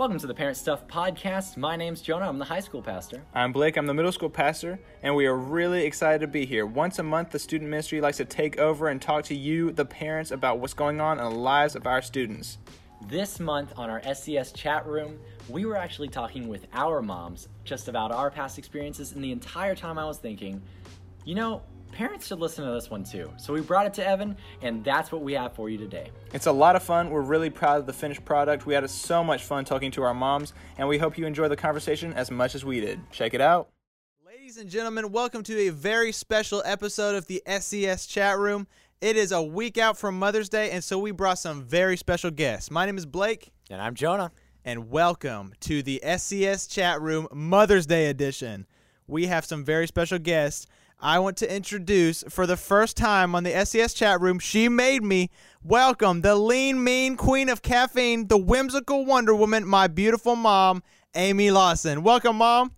Welcome to the Parent Stuff Podcast. My name's Jonah. I'm the high school pastor. I'm Blake. I'm the middle school pastor, and we are really excited to be here. Once a month, the student ministry likes to take over and talk to you, the parents, about what's going on in the lives of our students. This month on our SCS chat room, we were actually talking with our moms just about our past experiences, and the entire time I was thinking, you know, parents should listen to this one too. So we brought it to Evan, and that's what we have for you today. It's a lot of fun. We're really proud of the finished product. We had so much fun talking to our moms, and we hope you enjoy the conversation as much as we did. Check it out. Ladies and gentlemen, welcome to a very special episode of the SCS chat room. It is a week out from Mother's Day, and so we brought some very special guests. My name is Blake, And I'm Jonah. and welcome to the SCS chat room Mother's Day edition. We have some very special guests. I want to introduce for the first time on the SCS chat room, she made me welcome the lean, mean queen of caffeine, the whimsical Wonder Woman, my beautiful mom, Amy Lawson. Welcome, mom.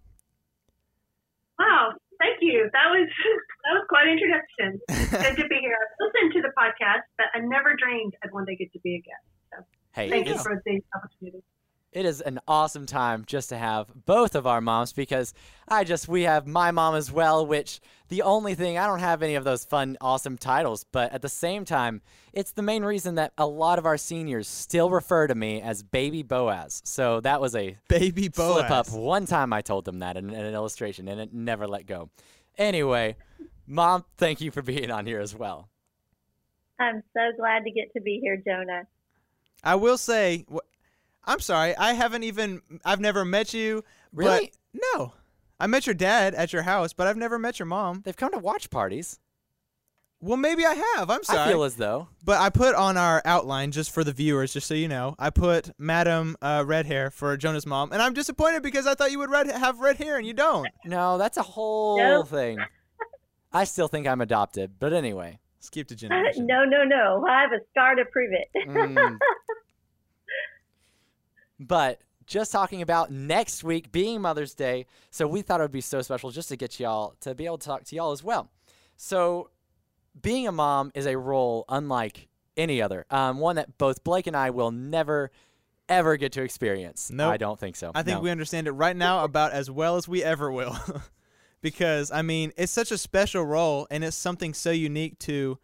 Wow, thank you. That was that was quite an introduction. Good to be here. I've listened to the podcast, but I never dreamed I'd one day get to be a guest. So Hey, thank you for the opportunity. It is an awesome time just to have both of our moms because I just, we have my mom as well, which the only thing, I don't have any of those fun, awesome titles, but at the same time, it's the main reason that a lot of our seniors still refer to me as Baby Boaz. So that was a Baby Boaz. slip up. One time I told them that in, in an illustration, and it never let go. Anyway, mom, thank you for being on here as well. I'm so glad to get to be here, Jonah. I will say, wh- I'm sorry, I haven't even, I've never met you. but- Really? no. I met your dad at your house, but I've never met your mom. They've come to watch parties. Well, maybe I have. I'm sorry. I feel as though. but I put on our outline just for the viewers, just so you know. I put Madam uh, Red Hair for Jonah's mom, and I'm disappointed because I thought you would red have red hair and you don't. No, that's a whole Nope. thing. I still think I'm adopted, but anyway. Skip to generation. no, no, no. I have a scar to prove it. Mm. But just talking about next week being Mother's Day, so we thought it would be so special just to get y'all to be able to talk to y'all as well. So, being a mom is a role unlike any other, um, one that both Blake and I will never, ever get to experience. Nope. I don't think so. I think No. we understand it right now about as well as we ever will. because, I mean, it's such a special role and it's something so unique to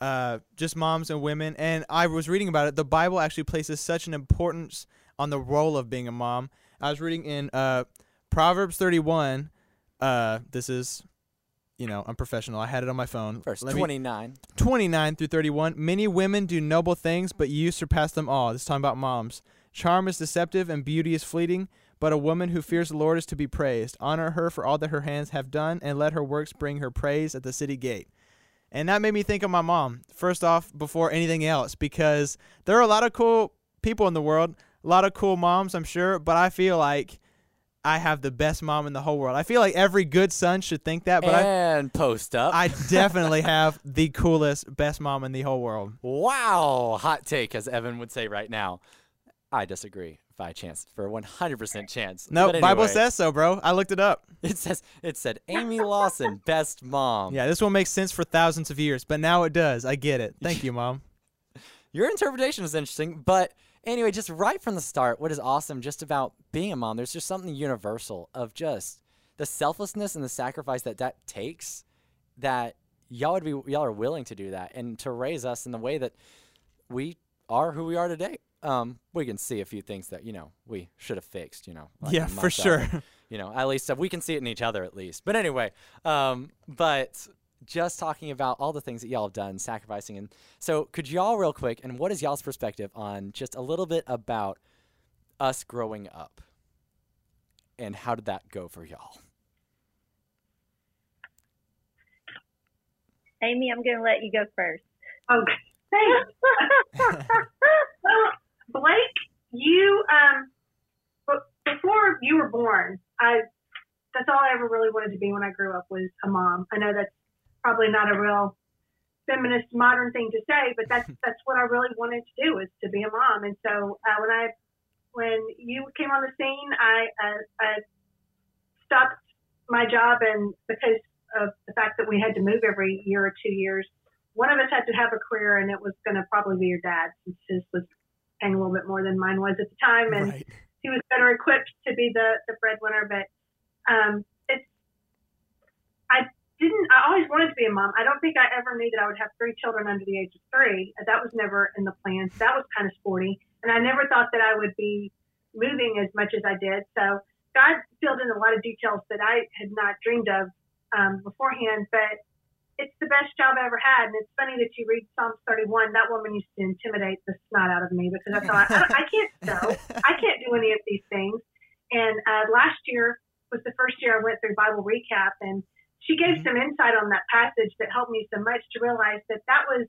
uh, just moms and women. And I was reading about it. The Bible actually places such an importance on the role of being a mom. I was reading in uh, Proverbs 31. Uh, this is, you know, I'm professional. I had it on my phone. Verse Let me- 29. 29 through 31. Many women do noble things, but you surpass them all. This is talking about moms. Charm is deceptive and beauty is fleeting, but a woman who fears the Lord is to be praised. Honor her for all that her hands have done, and let her works bring her praise at the city gate. And that made me think of my mom, first off, before anything else, because there are a lot of cool people in the world, a lot of cool moms, I'm sure, but I feel like I have the best mom in the whole world. I feel like every good son should think that, but I, and post up. I definitely have the coolest, best mom in the whole world. Wow, hot take, as Evan would say right now. I disagree. By chance, for a 100% chance. No, But Bible says so, bro. I looked it up. it says it said Amy Lawson, best mom. Yeah, this won't make sense for thousands of years, but now it does. I get it. Thank you, mom. Your interpretation is interesting, but anyway, just right from the start, what is awesome just about being a mom? There's just something universal of just the selflessness and the sacrifice that that takes. That y'all would be y'all are willing to do that and to raise us in the way that we are who we are today. Um, we can see a few things that you know we should have fixed. You know, like yeah, for sure. you know at least uh, we can see it in each other at least but anyway um but just talking about all the things that y'all have done sacrificing and so could y'all real quick and what is y'all's perspective on just a little bit about us growing up and how did that go for y'all Amy, I'm going to let you go first. Okay, thanks. well, Blake, you um, before you were born, I that's all I ever really wanted to be when I grew up was a mom. I know that's probably not a real feminist modern thing to say, but that's that's what I really wanted to do is to be a mom. And so uh, when I when you came on the scene, I uh, I stopped my job and because of the fact that we had to move every year or two years, one of us had to have a career, and it was going to probably be your dad, since his was paying a little bit more than mine was at the time. And right. she was better equipped to be the the breadwinner. But um, didn't. I always wanted to be a mom. I don't think I ever knew that I would have three children under the age of three. That was never in the plans. That was kind of sporty, and I never thought that I would be moving as much as I did. So God filled in a lot of details that I had not dreamed of um, beforehand. But it's the best job I ever had. And it's funny that you read Psalms 31. That woman used to intimidate the snot out of me because I thought, I, I can't sew. I can't do any of these things. And uh, last year was the first year I went through Bible recap, and she gave mm-hmm. some insight on that passage that helped me so much to realize that that was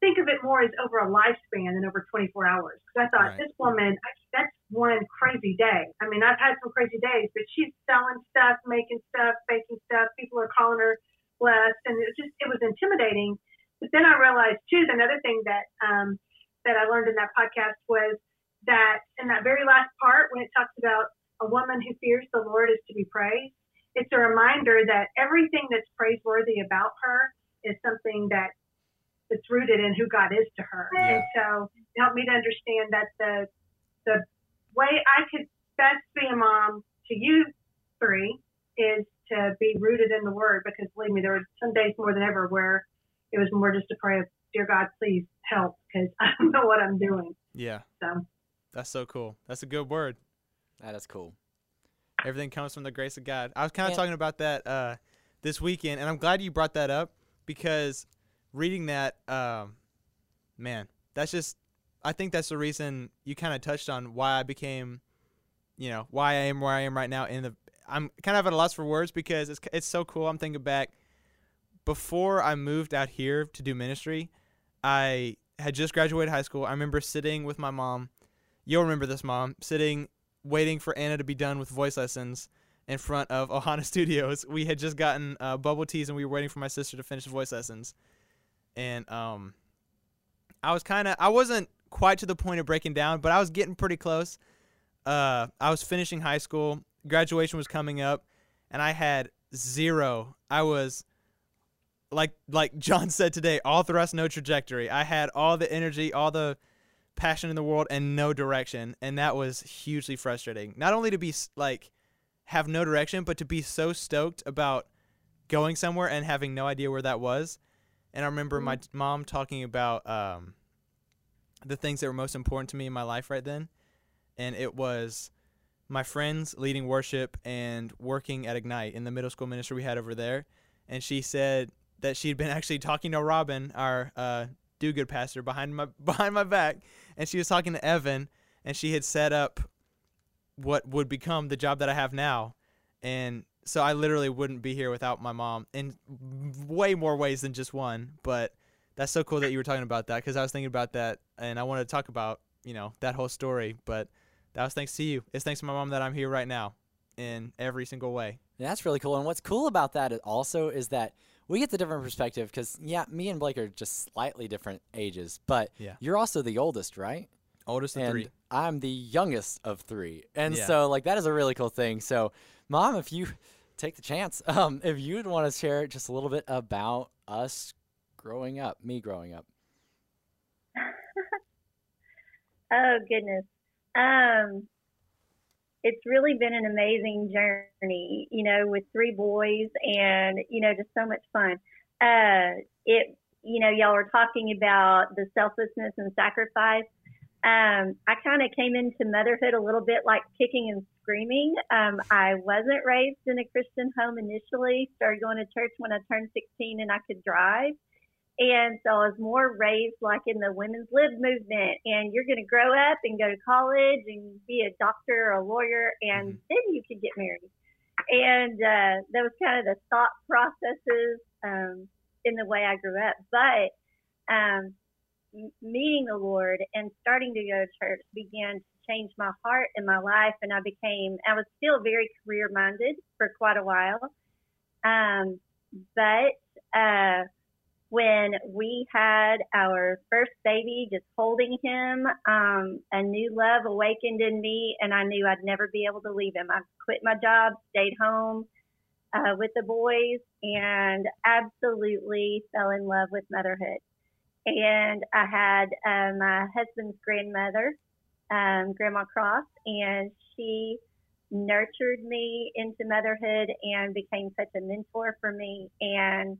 think of it more as over a lifespan than over 24 hours. Because I thought right. this woman, that's one crazy day. I mean, I've had some crazy days, but she's selling stuff, making stuff, baking stuff. People are calling her blessed, and it was just it was intimidating. But then I realized too, another thing that um, that I learned in that podcast was that in that very last part when it talks about a woman who fears the Lord is to be praised, it's a reminder that everything that's praiseworthy about her is something that that's rooted in who God is to her. Yeah. And so it helped me to understand that the the way I could best be a mom to you three is to be rooted in the Word because believe me, there were some days more than ever where it was more just a prayer of "Dear God, please help," because I don't know what I'm doing. Yeah. So. That's so cool. That's a good word. That is cool. Everything comes from the grace of God. I was kind of talking about that uh, this weekend, and I'm glad you brought that up because reading that, um, man, that's just. I think that's the reason you kind of touched on why I became, you know, why I am where I am right now in the I'm kind of at a loss for words because it's it's so cool. I'm thinking back before I moved out here to do ministry. I had just graduated high school. I remember sitting with my mom. You'll remember this, mom, sitting waiting for Anna to be done with voice lessons in front of Ohana Studios. We had just gotten uh, bubble teas and we were waiting for my sister to finish voice lessons. And um, I was kind of I wasn't quite to the point of breaking down, but I was getting pretty close. Uh, I was finishing high school graduation was coming up, and I had zero. I was like like John said today, all thrust, no trajectory. I had all the energy, all the passion in the world, and no direction, and that was hugely frustrating. Not only to be like have no direction, but to be so stoked about going somewhere and having no idea where that was. And I remember mm-hmm. my mom talking about um, the things that were most important to me in my life right then, and it was my friends leading worship and working at Ignite in the middle school ministry we had over there. And she said that she'd been actually talking to Robin, our uh, do good pastor, behind my behind my back, and she was talking to Evan, and she had set up what would become the job that I have now, and so I literally wouldn't be here without my mom in way more ways than just one. But that's so cool that you were talking about that because I was thinking about that, and I wanted to talk about you know that whole story, but that was thanks to you. It's thanks to my mom that I'm here right now in every single way. That's really cool. And what's cool about that also is that we get the different perspective because, yeah, me and Blake are just slightly different ages, but yeah. you're also the oldest, right? Oldest of and three. I'm the youngest of three. And Yeah. so, like, that is a really cool thing. So, mom, if you take the chance, um, if you'd want to share just a little bit about us growing up, me growing up. oh goodness. Um, it's really been an amazing journey, you know, with three boys and, you know, just so much fun. Uh, it, you know, y'all were talking about the selflessness and sacrifice. Um, I kind of came into motherhood a little bit like kicking and screaming. Um, I wasn't raised in a Christian home initially, started going to church when I turned 16 and I could drive. And so I was more raised like in the women's lib movement, and you're going to grow up and go to college and be a doctor or a lawyer, and mm-hmm. then you could get married. And uh, that was kind of the thought processes um, in the way I grew up. But um, meeting the Lord and starting to go to church began to change my heart and my life, and I became, I was still very career minded for quite a while. Um, but uh, when we had our first baby, just holding him, um, a new love awakened in me, and I knew I'd never be able to leave him. I quit my job, stayed home uh, with the boys, and absolutely fell in love with motherhood. And I had uh, my husband's grandmother, um, Grandma Cross, and she nurtured me into motherhood and became such a mentor for me. And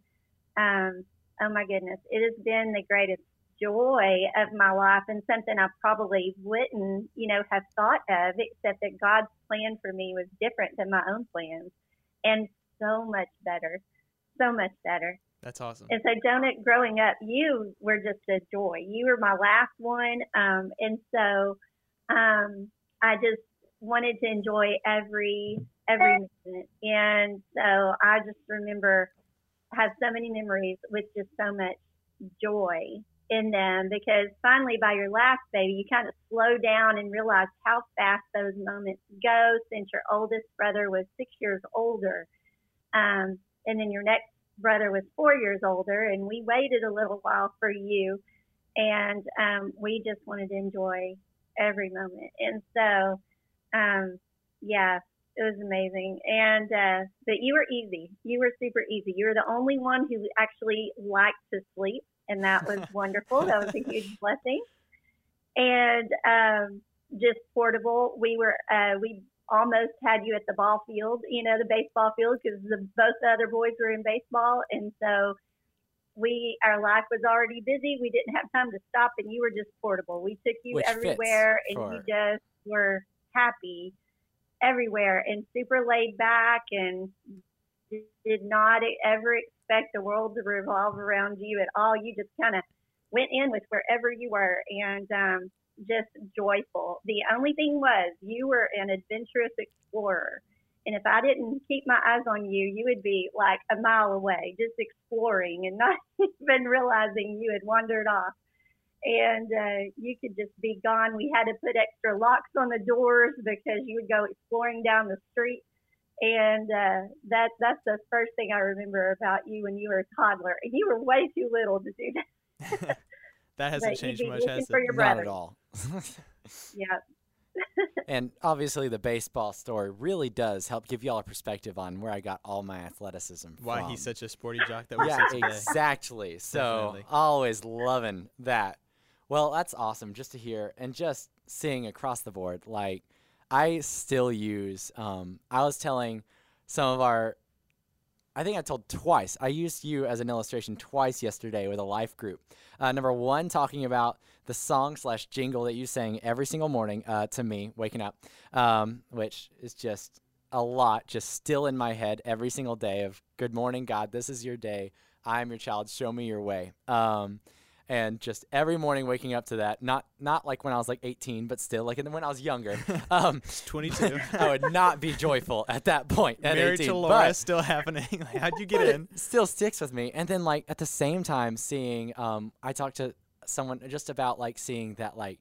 um, oh my goodness, it has been the greatest joy of my life and something I probably wouldn't, you know, have thought of, except that God's plan for me was different than my own plans and so much better, so much better. That's awesome. And so, Jonah, growing up, you were just a joy. You were my last one. Um, and so um, I just wanted to enjoy every every minute. And so I just remember have so many memories with just so much joy in them because finally by your last baby you kind of slow down and realize how fast those moments go since your oldest brother was six years older um, and then your next brother was four years older and we waited a little while for you and um, we just wanted to enjoy every moment. And so um, yeah it was amazing and uh, but you were easy you were super easy you were the only one who actually liked to sleep and that was wonderful. that was a huge blessing. And um, just portable. We were uh, we almost had you at the ball field, you know, the baseball field, because the both the other boys were in baseball, and so we our life was already busy. We didn't have time to stop, and you were just portable. We took you Which everywhere, and you just were happy everywhere and super laid back and did not ever expect the world to revolve around you at all. You just kind of went in with wherever you were and um, just joyful. The only thing was you were an adventurous explorer. And if I didn't keep my eyes on you, you would be like a mile away, just exploring and not even realizing you had wandered off. And uh, you could just be gone. We had to put extra locks on the doors because you would go exploring down the street and uh, that that's the first thing I remember about you when you were a toddler, and you were way too little to do that. that hasn't But changed much, looking has for it? your Not brother. at all. Yeah, and obviously, the baseball story really does help give y'all a perspective on where I got all my athleticism Why from. he's such a sporty jock that we yeah, see today. exactly. So Definitely. always loving that. Well, that's awesome just to hear and just seeing across the board. Like I still use. Um, I was telling some of our. I think I told twice. I used you as an illustration twice yesterday with a life group. Uh, number one, talking about the song slash jingle that you sang every single morning uh, to me waking up, um, which is just a lot, just still in my head every single day of "Good morning, God. This is your day. I am your child. Show me your way." Um, and just every morning waking up to that, not not like when I was like 18, but still like when I was younger. Um, It's 22. I would not be joyful at that point. At Married 18, to Laura is still happening. Like, how'd you get in? Still sticks with me. And then like at the same time seeing um I talked to someone just about like seeing that like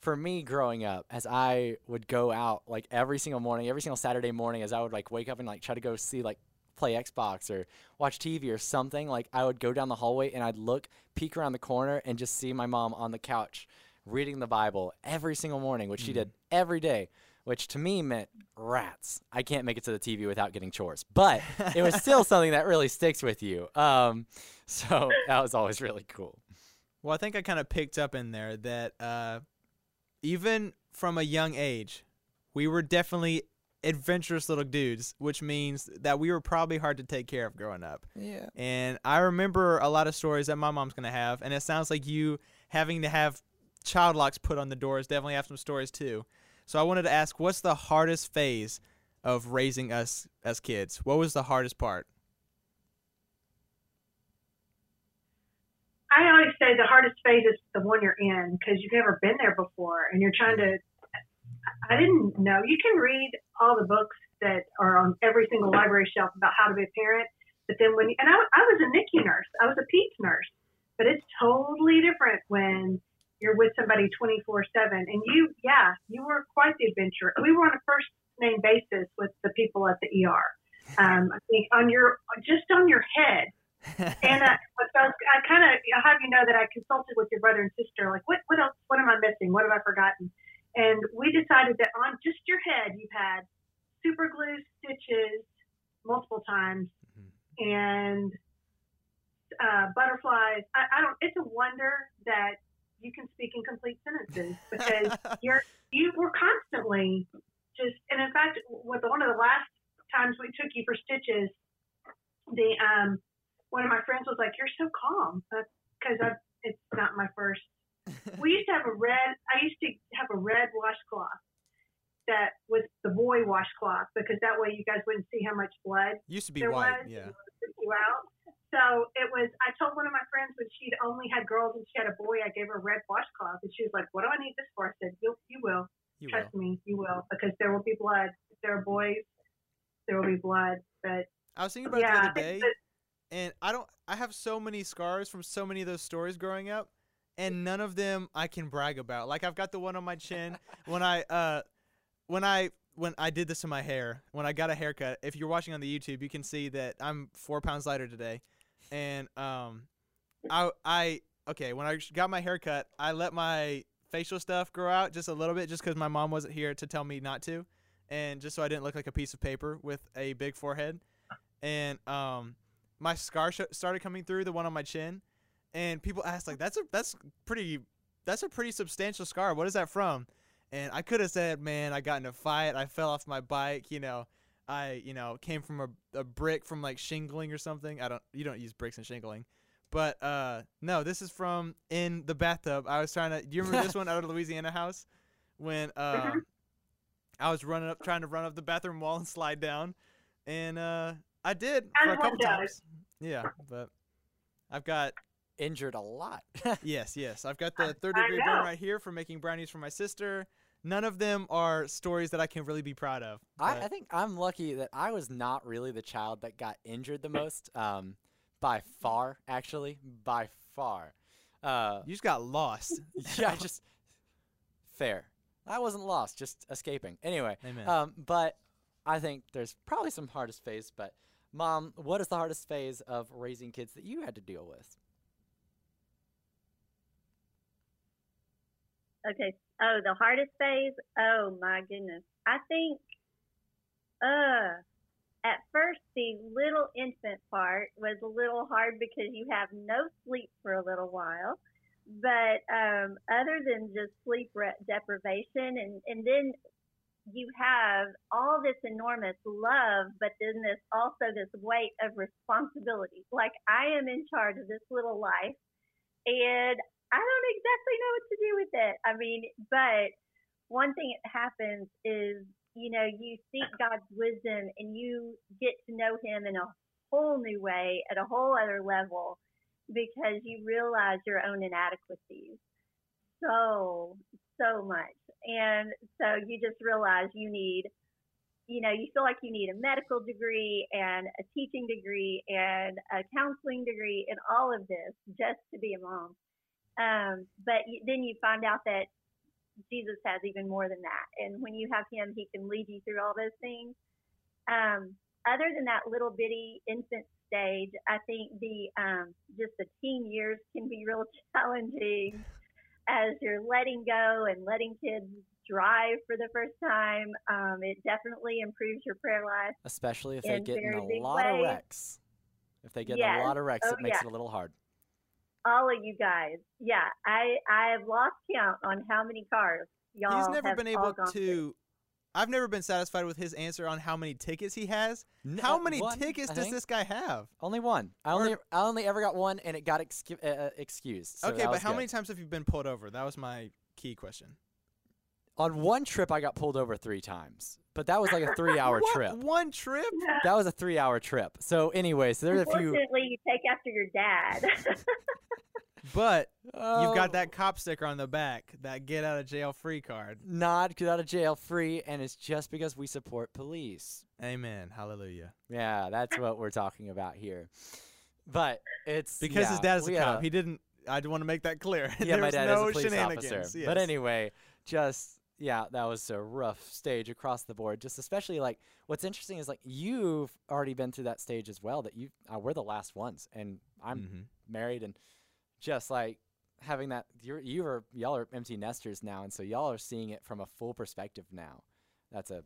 for me growing up as I would go out like every single morning, every single Saturday morning as I would like wake up and like try to go see like play Xbox or watch TV or something, like I would go down the hallway and I'd look, peek around the corner and just see my mom on the couch reading the Bible every single morning, which she did every day, which to me meant rats. I can't make it to the TV without getting chores. But it was still something that really sticks with you. Um, so that was always really cool. Well, I think I kind of picked up in there that uh, even from a young age, we were definitely adventurous little dudes, which means that we were probably hard to take care of growing up. Yeah. And I remember a lot of stories that my mom's gonna have, and it sounds like you having to have child locks put on the doors definitely have some stories too. So I wanted to ask, what's the hardest phase of raising us as kids? What was the hardest part? I always say the hardest phase is the one you're in because you've never been there before and you're trying to. I didn't know. You can read all the books that are on every single library shelf about how to be a parent, but then when you, and I, I was a NICU nurse, I was a PEDS nurse, but it's totally different when you're with somebody 24 7. And you, yeah, you were quite the adventure. We were on a first name basis with the people at the ER. Um, I think on your, just on your head, and uh, so I kind of have you know that I consulted with your brother and sister, like what what else? What am I missing? What have I forgotten? And we decided that on just your head, you've had super glue stitches multiple times, and uh, butterflies. I, I don't. It's a wonder that you can speak in complete sentences because you're you were constantly just. And in fact, with one of the last times we took you for stitches, the um one of my friends was like, "You're so calm," because it's not my first. we used to have a red. I used to have a red washcloth that was the boy washcloth because that way you guys wouldn't see how much blood Used to be there white, was. yeah. and it would freak you out. So it was. I told one of my friends when she'd only had girls and she had a boy, I gave her a red washcloth, and she was like, "What do I need this for?" I said, "You, you will. You Trust will. me, you will, because there will be blood. If there are boys, there will be blood." But I was thinking about yeah, the other day, and I don't. I have so many scars from so many of those stories growing up, and none of them I can brag about. Like I've got the one on my chin when I uh when I when I did this to my hair when I got a haircut. If you're watching on the YouTube, you can see that I'm four pounds lighter today, and um I I okay when I got my haircut, I let my facial stuff grow out just a little bit just because my mom wasn't here to tell me not to, and just so I didn't look like a piece of paper with a big forehead, and um my scar sh- started coming through the one on my chin, and people asked like that's a that's pretty that's a pretty substantial scar. What is that from? And I could have said, man, I got in a fight. I fell off my bike. You know, I you know came from a, a brick from like shingling or something. I don't you don't use bricks and shingling. But uh, no, this is from in the bathtub. I was trying to. Do you remember this one out of the Louisiana house when uh, I was running up, trying to run up the bathroom wall and slide down, and uh, I did for a couple does. times. Yeah, but I've got Injured a lot. yes, yes. I've got the third degree burn right here for making brownies for my sister. None of them are stories that I can really be proud of. I, I think I'm lucky that I was not really the child that got injured the most. Um, by far, actually, by far. Uh, you just got lost. yeah, just fair. I wasn't lost, just escaping. Anyway, um, but I think there's probably some hardest phase. But mom, what is the hardest phase of raising kids that you had to deal with? Okay. Oh, the hardest phase? Oh my goodness. I think uh at first the little infant part was a little hard because you have no sleep for a little while. But um other than just sleep re- deprivation and and then you have all this enormous love, but then this also this weight of responsibility. Like I am in charge of this little life, and exactly know what to do with it. I mean, but one thing that happens is, you know, you seek God's wisdom and you get to know Him in a whole new way at a whole other level because you realize your own inadequacies so, so much. And so you just realize you need, you know, you feel like you need a medical degree and a teaching degree and a counseling degree and all of this just to be a mom. Um, but then you find out that Jesus has even more than that. And when you have him, he can lead you through all those things. Um, other than that little bitty infant stage, I think the um, just the teen years can be real challenging as you're letting go and letting kids drive for the first time. Um, it definitely improves your prayer life. Especially if they get in a lot of wrecks. If they get in Yes. a lot of wrecks, Oh, it makes yeah. it a little hard. All of you guys, yeah, I I have lost count on how many cars y'all He's never have been able gone through. to. I've never been satisfied with his answer on how many tickets he has. N- How uh, many one, tickets does this guy have? Only one. I only I only ever got one, and it got excu- uh, uh, excused. so okay, but how good. many times have you been pulled over? That was my key question. On one trip, I got pulled over three times, but that was like a three-hour trip. One trip? That was a three-hour trip. So, anyway, so there's a few. Unfortunately, you take after your dad. But you've got Oh, that cop sticker on the back, that get out of jail free card. not get out of jail free, and it's just because we support police. Amen. Hallelujah. Yeah, that's what we're talking about here. But it's Because his dad is a we had cop. He didn't. I want to make that clear. yeah, there my was dad no is a police shenanigans. officer. Yes. But anyway, just yeah, that was a rough stage across the board. Just especially like what's interesting is like you've already been through that stage as well. That you uh, we're the last ones, and I'm Mhm. married, and just like having that you're you are y'all are empty nesters now, and so y'all are seeing it from a full perspective now. That's a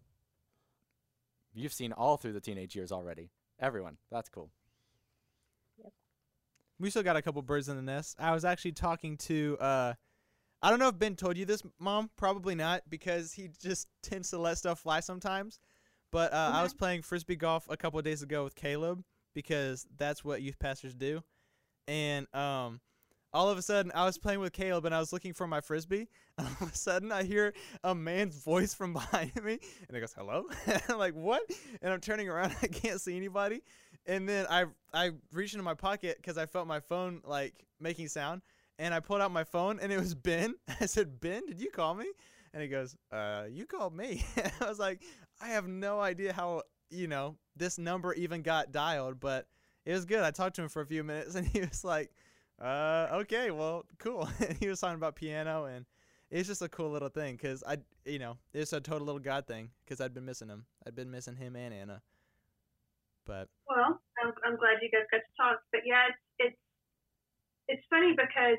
you've seen all through the teenage years already. Everyone, that's cool. Yep. we still got a couple birds in the nest. I was actually talking to uh, I don't know if Ben told you this, Mom. Probably not, because he just tends to let stuff fly sometimes. But uh, I was playing frisbee golf a couple of days ago with Caleb because that's what youth pastors do, and um, all of a sudden I was playing with Caleb and I was looking for my frisbee. And all of a sudden I hear a man's voice from behind me, and he goes, "Hello." I'm like, "What?" And I'm turning around, I can't see anybody. And then I I reached into my pocket because I felt my phone like making sound, and I pulled out my phone and it was Ben. I said, "Ben, did you call me?" And he goes, "Uh, you called me." I was like, "I have no idea how you know this number even got dialed, but it was good." I talked to him for a few minutes, and he was like, "Uh, okay, well, cool." and he was talking about piano, and it's just a cool little thing because I, you know, it's a total little God thing because I'd been missing him. I'd been missing him and Anna. But Well, I'm, I'm glad you guys got to talk. But yeah, it's, it's it's funny because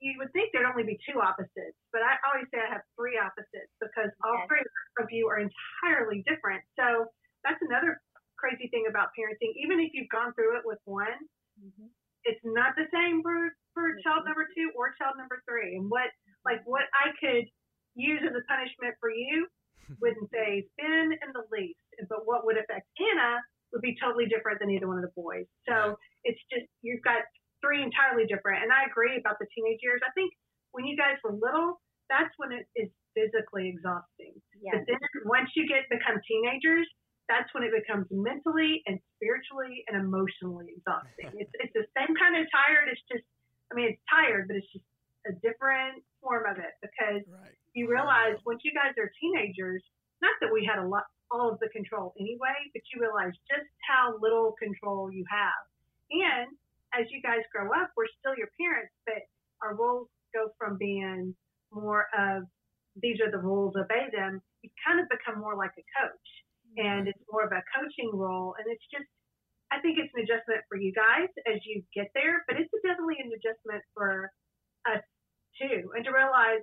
you would think there'd only be two opposites, but I always say I have three opposites because all Yes. three of you are entirely different. So that's another crazy thing about parenting. Even if you've gone through it with one, Mhm. it's not the same for for Mhm. child number two or child number three. And what like what I could use as a punishment for you wouldn't say Ben in the least, but what would affect Anna would be totally different than either one of the boys. So it's just you've got three entirely different. And I agree about the teenage years. I think when you guys were little, that's when it is physically exhausting. Yeah. But then once you get become teenagers, that's when it becomes mentally and spiritually and emotionally exhausting. It's it's the same kind of tired. It's just I mean it's tired, but it's just a different form of it because right. you realize once you guys are teenagers, not that we had a lot all of the control anyway, but you realize just how little control you have. And as you guys grow up, we're still your parents, but our roles go from being more of these are the rules, obey them. You kind of become more like a coach, mm-hmm. and it's more of a coaching role. And it's just, I think it's an adjustment for you guys as you get there, but it's definitely an adjustment for us too, and to realize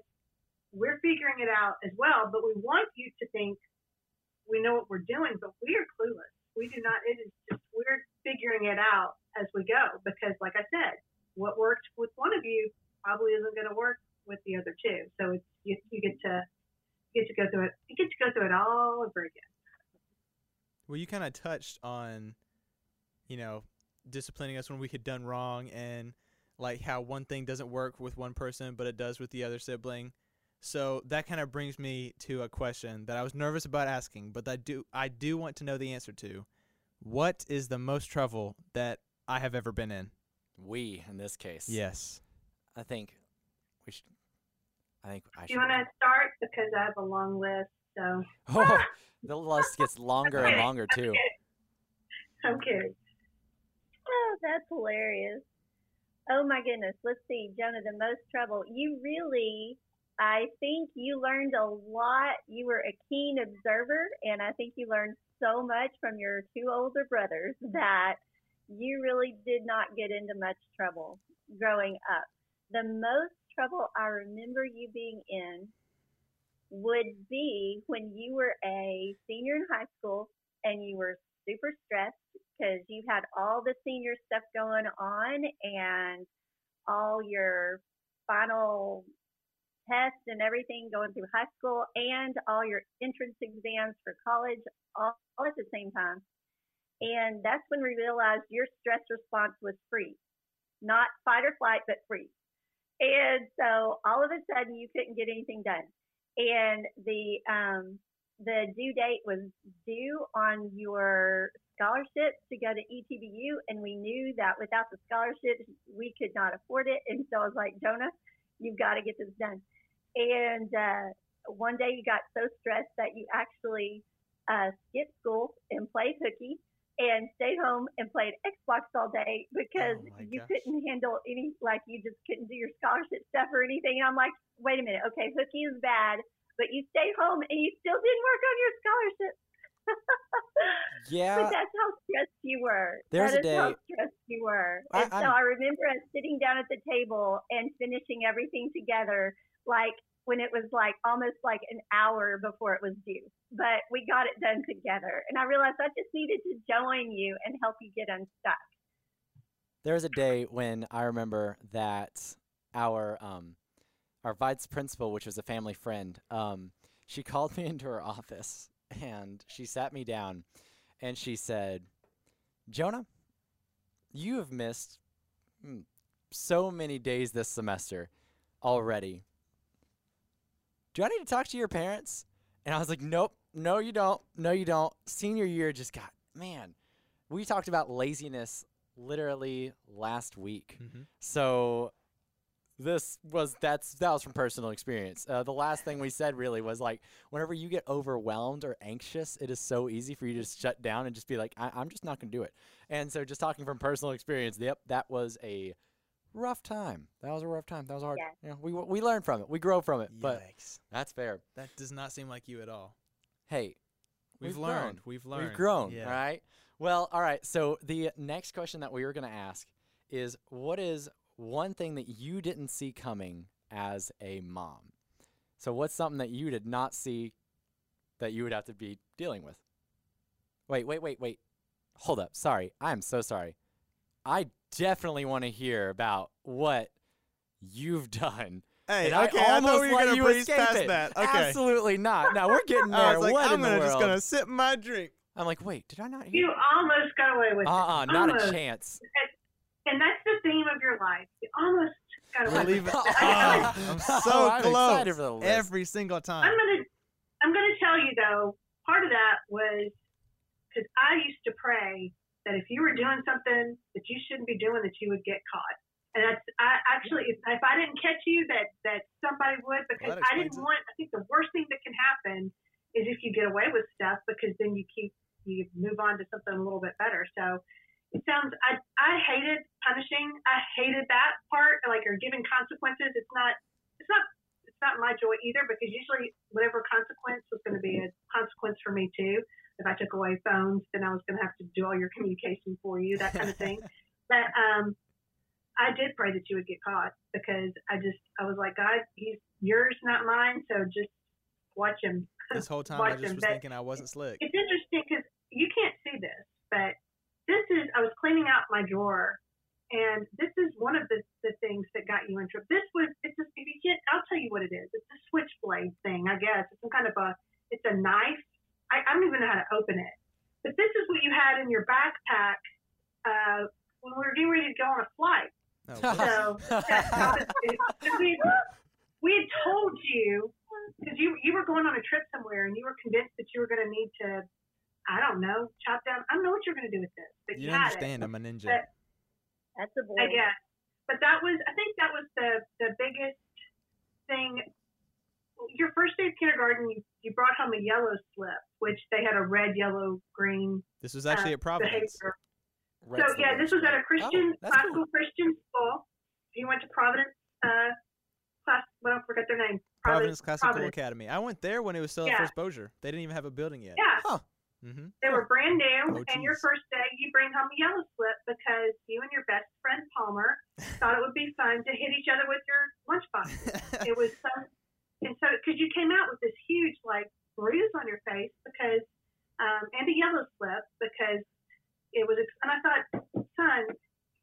we're figuring it out as well, but we want you to think we know what we're doing, but we are clueless. We do not, it is just, we're figuring it out as we go because, like I said, what worked with one of you probably isn't going to work with the other two. So it's, you, you get to, you get to go through it, you get to go through it all over again. Well, you kind of touched on, you know, disciplining us when we had done wrong and like how one thing doesn't work with one person, but it does with the other sibling. So that kind of brings me to a question that I was nervous about asking, but I do I do want to know the answer to. What is the most trouble that I have ever been in? We in this case. Yes. I think we should. I think I Do should. you want to start? Because I have a long list. So Oh, the list gets longer and longer too. I'm kidding. Oh, that's hilarious. Oh my goodness. Let's see, Jonah, the most trouble. You really, I think you learned a lot. You were a keen observer, and I think you learned so much from your two older brothers mm-hmm. that you really did not get into much trouble growing up. The most trouble I remember you being in would be when you were a senior in high school and you were super stressed because you had all the senior stuff going on and all your final tests and everything going through high school and all your entrance exams for college all, all at the same time. And that's when we realized your stress response was freeze, not fight or flight, but freeze. And so all of a sudden you couldn't get anything done. And the um, the due date was due on your scholarship to go to ETBU, and we knew that without the scholarship, we could not afford it. And so I was like, Jonah, you've got to get this done. And uh, one day you got so stressed that you actually uh, skipped school and played hooky and stayed home and played Xbox all day because Oh you gosh. couldn't handle any, like you just couldn't do your scholarship stuff or anything. And I'm like, wait a minute, okay, hooky is bad, but you stayed home and you still didn't work on your scholarship. Yeah. But that's how stressed you were. There's That a is how day- stressed you were. I- and so I'm- I remember us sitting down at the table and finishing everything together, like when it was like almost like an hour before it was due. But we got it done together. And I realized I just needed to join you and help you get unstuck. There was a day when I remember that our um, our vice principal, which was a family friend, um, she called me into her office and she sat me down and she said, Jonah, you have missed mm, so many days this semester already. Do I need to talk to your parents? And I was like, nope, no, you don't. No, you don't. Senior year just got, man, we talked about laziness literally last week. Mm-hmm. So this was that's that was from personal experience. Uh, the last thing we said really was like, whenever you get overwhelmed or anxious, it is so easy for you to just shut down and just be like, I- I'm just not going to do it. And so, just talking from personal experience, yep, that was a rough time. That was a rough time. That was hard. Yeah. You know, we we learn from it. We grow from it. But Yikes. that's fair. That does not seem like you at all. Hey, We've, We've learned. grown. We've learned. We've grown, Yeah. right? Well, all right. So the next question that we were going to ask is what is one thing that you didn't see coming as a mom? So what's something that you did not see that you would have to be dealing with? Wait, wait, wait, wait. Hold up. Sorry. I'm so sorry. I definitely want to hear about what you've done. Hey, and okay, I I, almost thought we were gonna you breeze past it. that. Okay. Absolutely not. Now we're getting there. I was like, what I'm in the gonna world? just gonna sip my drink. I'm like, wait, did I not hear? You almost got away with it. Uh uh not Almost. a chance. And that's the theme of your life. You almost got away Believe with it. it. I- I'm Oh, so I'm close excited for the list. every single time. I'm time. gonna I'm gonna tell you though, part of that was because I used to pray that if you were doing something that you shouldn't be doing, that you would get caught. And that's I actually if, if I didn't catch you, that that somebody would because that I didn't it. want. I think the worst thing that can happen is if you get away with stuff because then you keep you move on to something a little bit better. So it sounds I I hated punishing. I hated that part, like or giving consequences. It's not it's not it's not my joy either because usually whatever consequence was going to be a consequence for me too. If I took away phones, then I was going to have to do all your communication for you, that kind of thing. but um, I did pray that you would get caught because I just I was like, God, he's yours, not mine. So just watch him. This whole time I just him, was but thinking I wasn't slick. It's interesting because you can't see this, but this is I was cleaning out my drawer, and this is one of the, the things that got you in trouble. This was it's just if you can't, I'll tell you what it is. It's a switchblade thing, I guess. It's some kind of a it's a knife. I, I don't even know how to open it, but this is what you had in your backpack uh, when we were getting ready to go on a flight. Oh, So that obviously, we, we had told you because you you were going on a trip somewhere and you were convinced that you were going to need to, I don't know, chop down. I don't know what you're going to do with this, but you you, don't understand. it. I'm a ninja. But- That's a boy. I guess. But that was, I think that was the the biggest thing. Your first day of kindergarten, you, you brought home a yellow slip, which they had a red, yellow, green This was actually uh, at Providence. So yeah, this was at a Christian Oh, classical cool. Christian school. He went to Providence uh, class. Well, I forgot their name. Providence Classical Providence. Academy. I went there when it was still Yeah. at First Bossier. They didn't even have a building yet. Yeah, Mm-hmm. they were brand new. Oh, and your first day, you bring home a yellow slip because you and your best friend Palmer thought it would be fun to hit each other with your lunchbox. it was some, and so because you came out with this huge like bruise on your face because, um, and a yellow slip because it was. And I thought, son,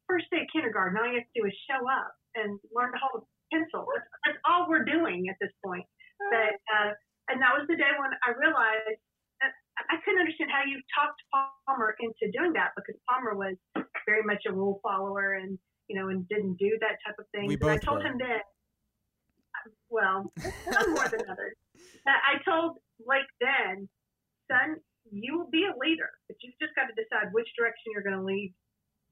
first day of kindergarten, all you have to do is show up and learn to hold a pencil. That's, that's all we're doing at this point. But uh, and that was the day when I realized. I couldn't understand how you talked Palmer into doing that because Palmer was very much a rule follower and you know and didn't do that type of thing. We And I both told were. him then. Well, some more than others. But I told Blake then, son, you will be a leader, but you've just got to decide which direction you're going to lead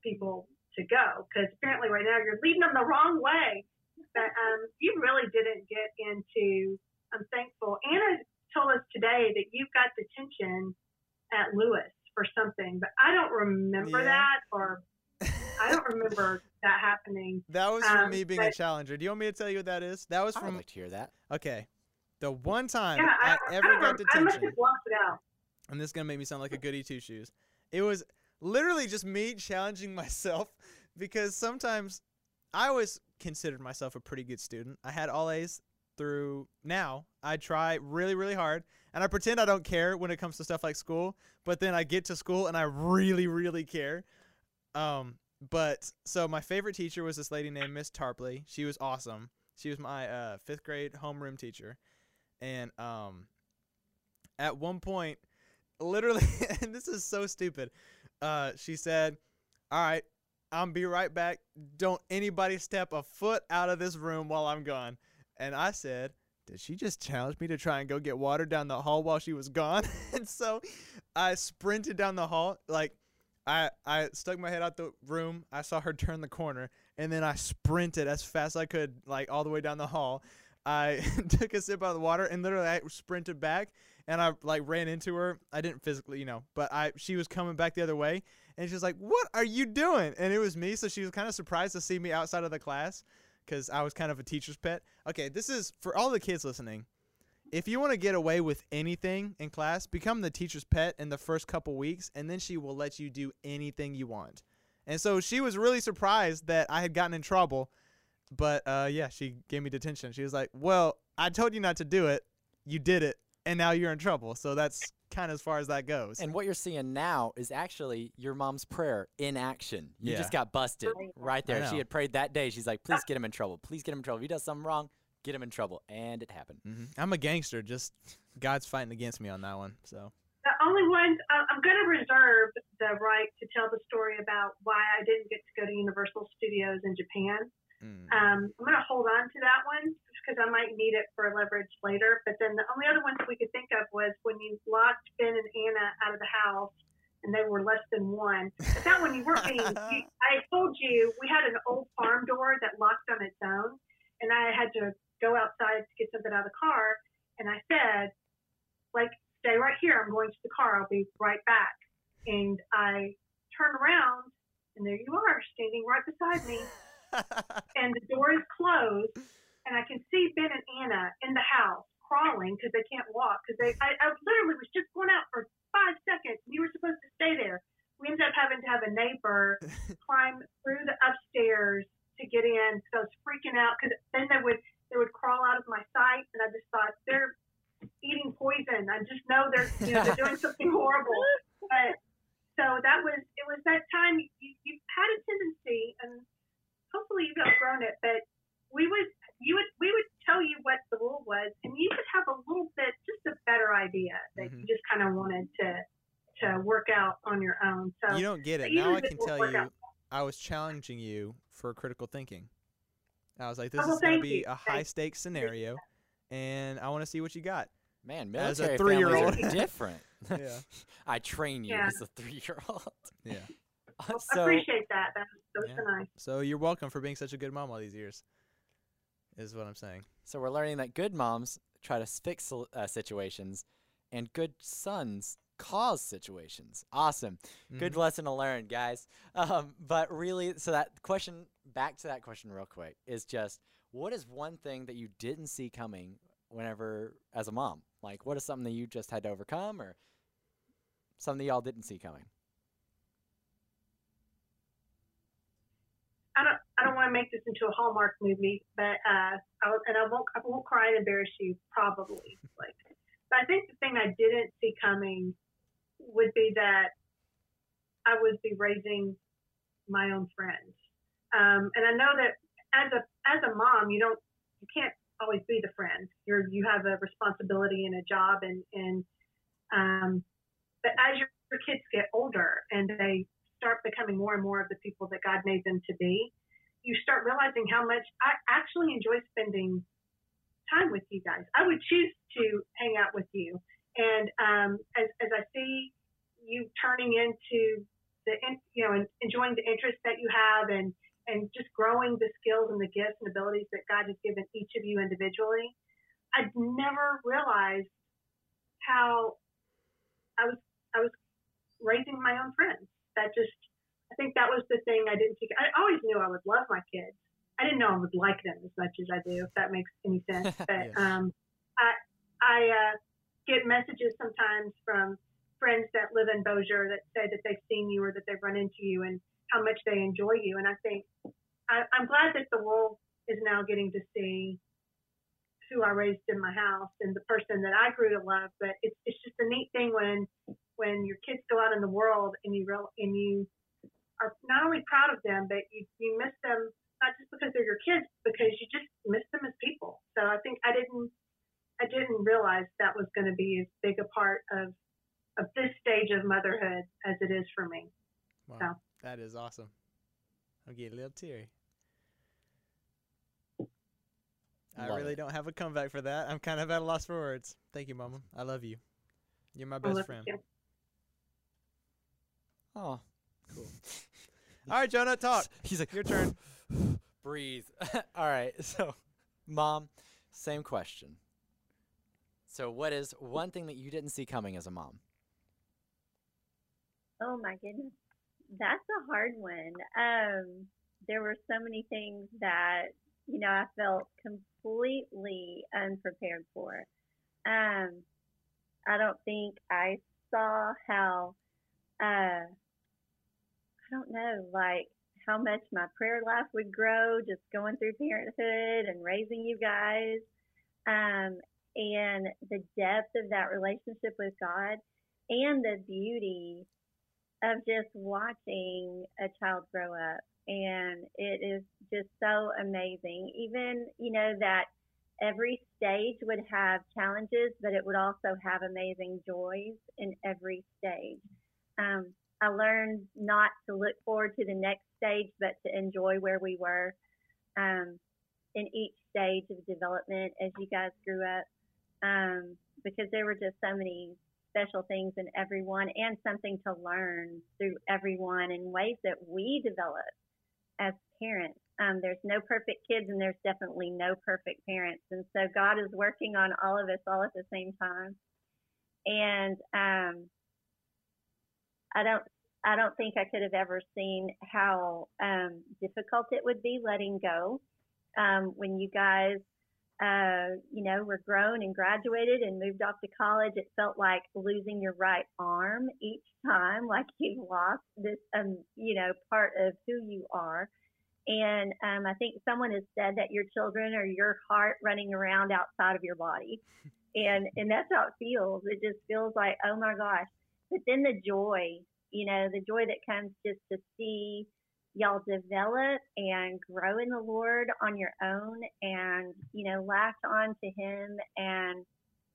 people to go. Because apparently, right now, you're leading them the wrong way. But um, you really didn't get into. I'm thankful. Anna told us today that you got detention at Lewis for something, but I don't remember Yeah. that, or I don't remember that happening. That was from being a challenger. Do you want me to tell you what that is? That was from. I would like to hear that. okay. The one time Yeah, I, I, I, ever don't got remember, I must detention, have it out. and this is gonna make me sound like a goody two shoes. It was literally just me challenging myself because sometimes I always considered myself a pretty good student. I had all A's through now. I try really, really hard and I pretend I don't care when it comes to stuff like school, but then I get to school and I really, really care. Um, but so my favorite teacher was this lady named Miss Tarpley. She was awesome. She was my uh, fifth grade homeroom teacher, and um, at one point, literally, and this is so stupid. Uh, she said, "All right, I'm be right back. Don't anybody step a foot out of this room while I'm gone." And I said, "Did she just challenge me to try and go get water down the hall while she was gone?" and so I sprinted down the hall like. I, I stuck my head out the room. I saw her turn the corner, and then I sprinted as fast as I could, like all the way down the hall. I took a sip out of the water and literally I sprinted back and I like ran into her. I didn't physically, you know, but I she was coming back the other way and she's like, "What are you doing?" And it was me, so she was kind of surprised to see me outside of the class cuz I was kind of a teacher's pet. Okay, this is for all the kids listening. If you want to get away with anything in class, become the teacher's pet in the first couple weeks and then she will let you do anything you want. And so she was really surprised that I had gotten in trouble but uh, yeah, she gave me detention. She was like, "Well, I told you not to do it. You did it, and now you're in trouble." So that's kind of as far as that goes. And what you're seeing now is actually your mom's prayer in action. You Yeah. just got busted right there. She had prayed that day. She's like, please get him in trouble. Please get him in trouble. If he does something wrong, get him in trouble. And it happened. hmm I'm a gangster. Just God's fighting against me on that one. So The only ones I- I'm going to reserve the right to tell the story about why I didn't get to go to Universal Studios in Japan. mm. Um, I'm going to hold on to that one because I might need it for leverage later. But then the only other ones we could think of was when you locked Ben and Anna out of the house and they were less than one. But that one you weren't being. You, I told you we had an old farm door that locked on its own, and I had to go outside to get something out of the car. And I said, like, stay right here. I'm going to the car. I'll be right back. And I turn around, and there you are, standing right beside me and the door is closed, and I can see Ben and Anna in the house crawling because they can't walk. Because they, I, I literally was just going out for five seconds. and You were supposed to stay there. We ended up having to have a neighbor climb through the upstairs to get in. So I was freaking out because then they would they would crawl out of my sight, and I just thought they're eating poison. I just know they're you know they're doing something horrible. But so that was it was that time you, you had a tendency and hopefully you've outgrown it, but we would you would we would tell you what the rule was, and you would have a little bit just a better idea that you Mhm. just kind of wanted to to work out on your own. So you don't get it. Now I can tell you, out- I was challenging you for critical thinking. I was like, this Oh, is going to be you. a high stakes scenario, and I want to see what you got. Man, As a three-year-old. different. Yeah. I train you Yeah. as a three-year-old. Yeah. I so appreciate that. That was, Yeah. so nice. So you're welcome for being such a good mom all these years. Is what I'm saying. So we're learning that good moms try to fix uh, situations, and good sons cause situations. Awesome, good Mhm. lesson to learn, guys. Um, but really, so that question, back to that question, real quick, is just what is one thing that you didn't see coming whenever as a mom? Like, what is something that you just had to overcome, or something y'all didn't see coming? I don't I don't want to make this into a Hallmark movie, but uh, I, will- and I won't I won't cry and embarrass you probably. Like, but I think the thing I didn't see coming would be that I would be raising my own friends, um, and I know that as a as a mom, you don't you can't always be the friend. You're you have a responsibility and a job, and and um, but as your, your kids get older and they start becoming more and more of the people that God made them to be, you start realizing how much I actually enjoy spending time with you guys. I would choose to hang out with you. And um, as, as I see you turning into the, in, you know, and enjoying the interests that you have and, and just growing the skills and the gifts and abilities that God has given each of you individually, I'd never realized how I was, I was raising my own friends. That just, I think that was the thing I didn't see. I always knew I would love my kids. I didn't know I would like them as much as I do, if that makes any sense. But Yes. um, I, I uh, get messages sometimes from friends that live in Bossier that say that they've seen you or that they've run into you and how much they enjoy you. And I think I, I'm glad that the world is now getting to see who I raised in my house and the person that I grew to love. But it's it's just a neat thing when when your kids go out in the world and you real and you are not only proud of them, but you, you miss them not just because they're your kids, because you just miss them as people. So I think I didn't I didn't realize that was going to be as big a part of of this stage of motherhood as it is for me. Wow, So. that is awesome. I'll get a little teary. I Love really it. don't have a comeback for that. I'm kind of at a loss for words. Thank you, Mama. I love you. You're my I best love friend. you. Oh, cool. All right, Jonah, talk. He's like, Your turn. breathe. All right. So, mom, same question. So, what is one thing that you didn't see coming as a mom? Oh my goodness. That's a hard one. Um, there were so many things that, you know, I felt completely unprepared for. Um, I don't think I saw how, uh, I don't know, like how much my prayer life would grow just going through parenthood and raising you guys. Um, and the depth of that relationship with God and the beauty of just watching a child grow up. And it is just so amazing. Even, you know, that every stage would have challenges, but it would also have amazing joys in every stage. Um, I learned not to look forward to the next stage, but to enjoy where we were um, in each stage of development as you guys grew up, um, because there were just so many special things in everyone and something to learn through everyone in ways that we develop as parents. Um, there's no perfect kids and there's definitely no perfect parents. And so God is working on all of us all at the same time. And um, I don't I don't think I could have ever seen how um, difficult it would be letting go um, when you guys uh, you know, were grown and graduated and moved off to college, it felt like losing your right arm each time, like you lost this, um, you know, part of who you are. And um, I think someone has said that your children are your heart running around outside of your body, and and that's how it feels. It just feels like, oh my gosh. But then the joy, you know, the joy that comes just to see y'all develop and grow in the Lord on your own and, you know, latch on to Him and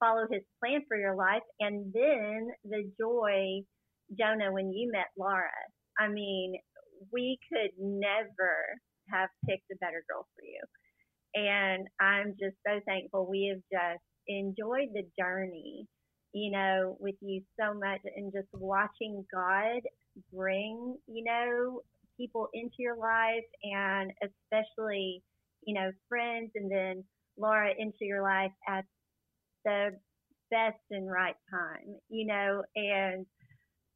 follow His plan for your life. And then the joy, Jonah, when you met Laura, I mean, we could never have picked a better girl for you. And I'm just so thankful we have just enjoyed the journey, you know, with you so much and just watching God bring, you know, people into your life and especially, you know, friends and then Laura into your life at the best and right time, you know, and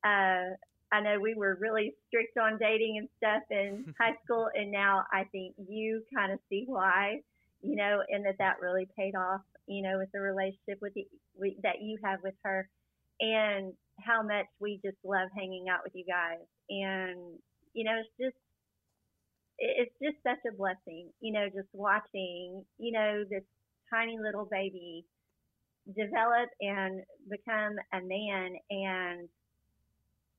uh I know we were really strict on dating and stuff in high school and now I think you kind of see why, you know, and that that really paid off, you know, with the relationship with the, we, that you have with her and how much we just love hanging out with you guys and you know, it's just it's just such a blessing, you know, just watching, you know, this tiny little baby develop and become a man and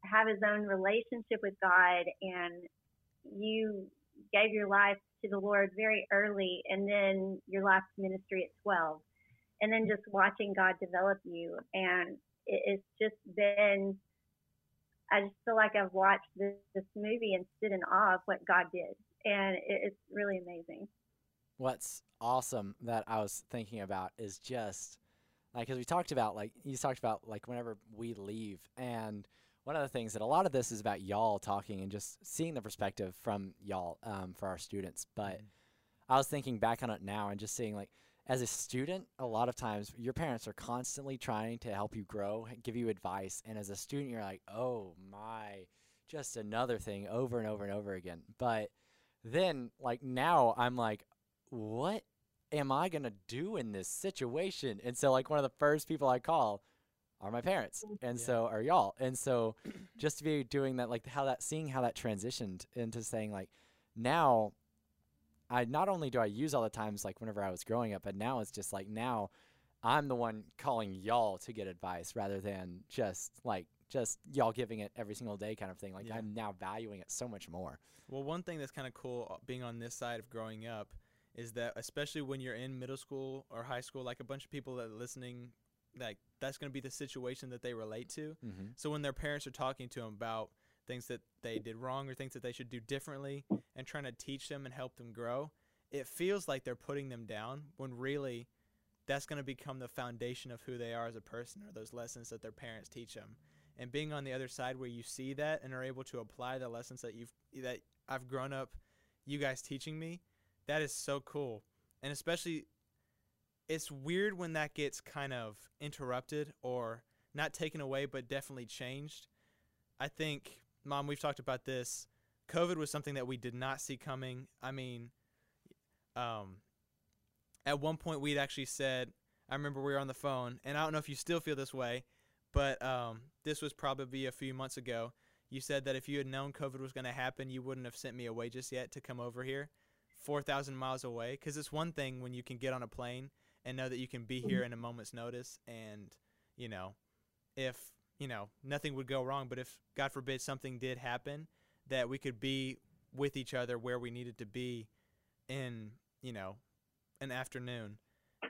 have his own relationship with God and you gave your life to the Lord very early and then your to ministry at 12 and then just watching God develop you and it's just been I just feel like I've watched this, this movie and stood in awe of what God did. And it, it's really amazing. What's awesome that I was thinking about is just like, because we talked about, like, you talked about, like, whenever we leave. And one of the things that a lot of this is about y'all talking and just seeing the perspective from y'all um, for our students. But I was thinking back on it now and just seeing, like, as a student, a lot of times your parents are constantly trying to help you grow, and give you advice. And as a student, you're like, oh my, just another thing over and over and over again. But then, like, now I'm like, what am I going to do in this situation? And so, like, one of the first people I call are my parents. Mm, and Yeah. so are y'all. And so, just to be doing that, like, how that, seeing how that transitioned into saying, like, now I not only do I use all the times like whenever I was growing up, but now it's just like now I'm the one calling y'all to get advice rather than just like just y'all giving it every single day kind of thing. Like Yeah. I'm now valuing it so much more. Well, one thing that's kind of cool uh, being on this side of growing up is that especially when you're in middle school or high school, like a bunch of people that are listening, like that's going to be the situation that they relate to. Mm-hmm. So when their parents are talking to them about things that they did wrong or things that they should do differently and trying to teach them and help them grow, it feels like they're putting them down when really that's going to become the foundation of who they are as a person or those lessons that their parents teach them. And being on the other side where you see that and are able to apply the lessons that you've that I've grown up you guys teaching me, that is so cool. And especially it's weird when that gets kind of interrupted or not taken away but definitely changed. I think mom we've talked about this. COVID was something that we did not see coming. I mean, um, at one point we'd actually said, I remember we were on the phone, and I don't know if you still feel this way, but um, this was probably a few months ago. You said that if you had known COVID was going to happen, you wouldn't have sent me away just yet to come over here, 4,000 miles away. Because it's one thing when you can get on a plane and know that you can be here in a moment's notice, and, you know, if, you know, nothing would go wrong, but if, God forbid, something did happen, that we could be with each other where we needed to be in, you know, an afternoon.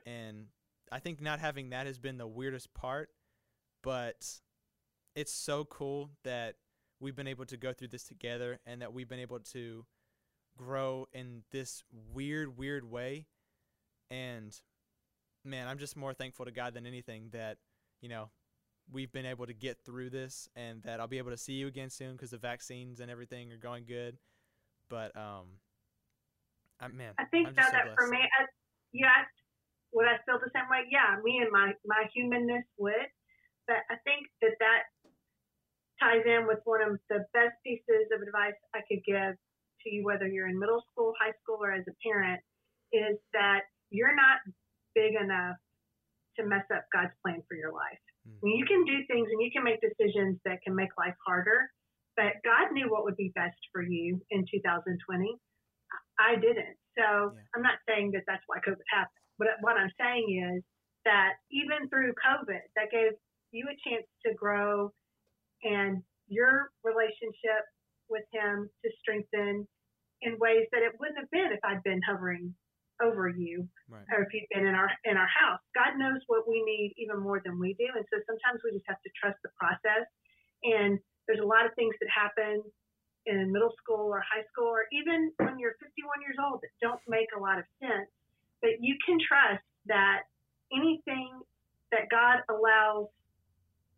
And I think not having that has been the weirdest part, but it's so cool that we've been able to go through this together and that we've been able to grow in this weird, weird way. And man, I'm just more thankful to God than anything that, you know, we've been able to get through this and that I'll be able to see you again soon because the vaccines and everything are going good. But, um, I, man, I think so that for me, I, asked would I feel the same way? Yeah, me and my my humanness would, but I think that that ties in with one of the best pieces of advice I could give to you, whether you're in middle school, high school, or as a parent, is that you're not big enough to mess up God's plan for your life. Mm. When you can do things and you can make decisions that can make life harder, but God knew what would be best for you in 2020. I didn't. So Yeah. I'm not saying that that's why COVID happened. But what I'm saying is that even through COVID, that gave you a chance to grow and your relationship with Him to strengthen in ways that it wouldn't have been if I'd been hovering over you Right. or if you'd been in our in our house. God knows what we need even more than we do, and so sometimes we just have to trust the process. And there's a lot of things that happen in middle school or high school, or even when you're 51 years old, that don't make a lot of sense. But you can trust that anything that God allows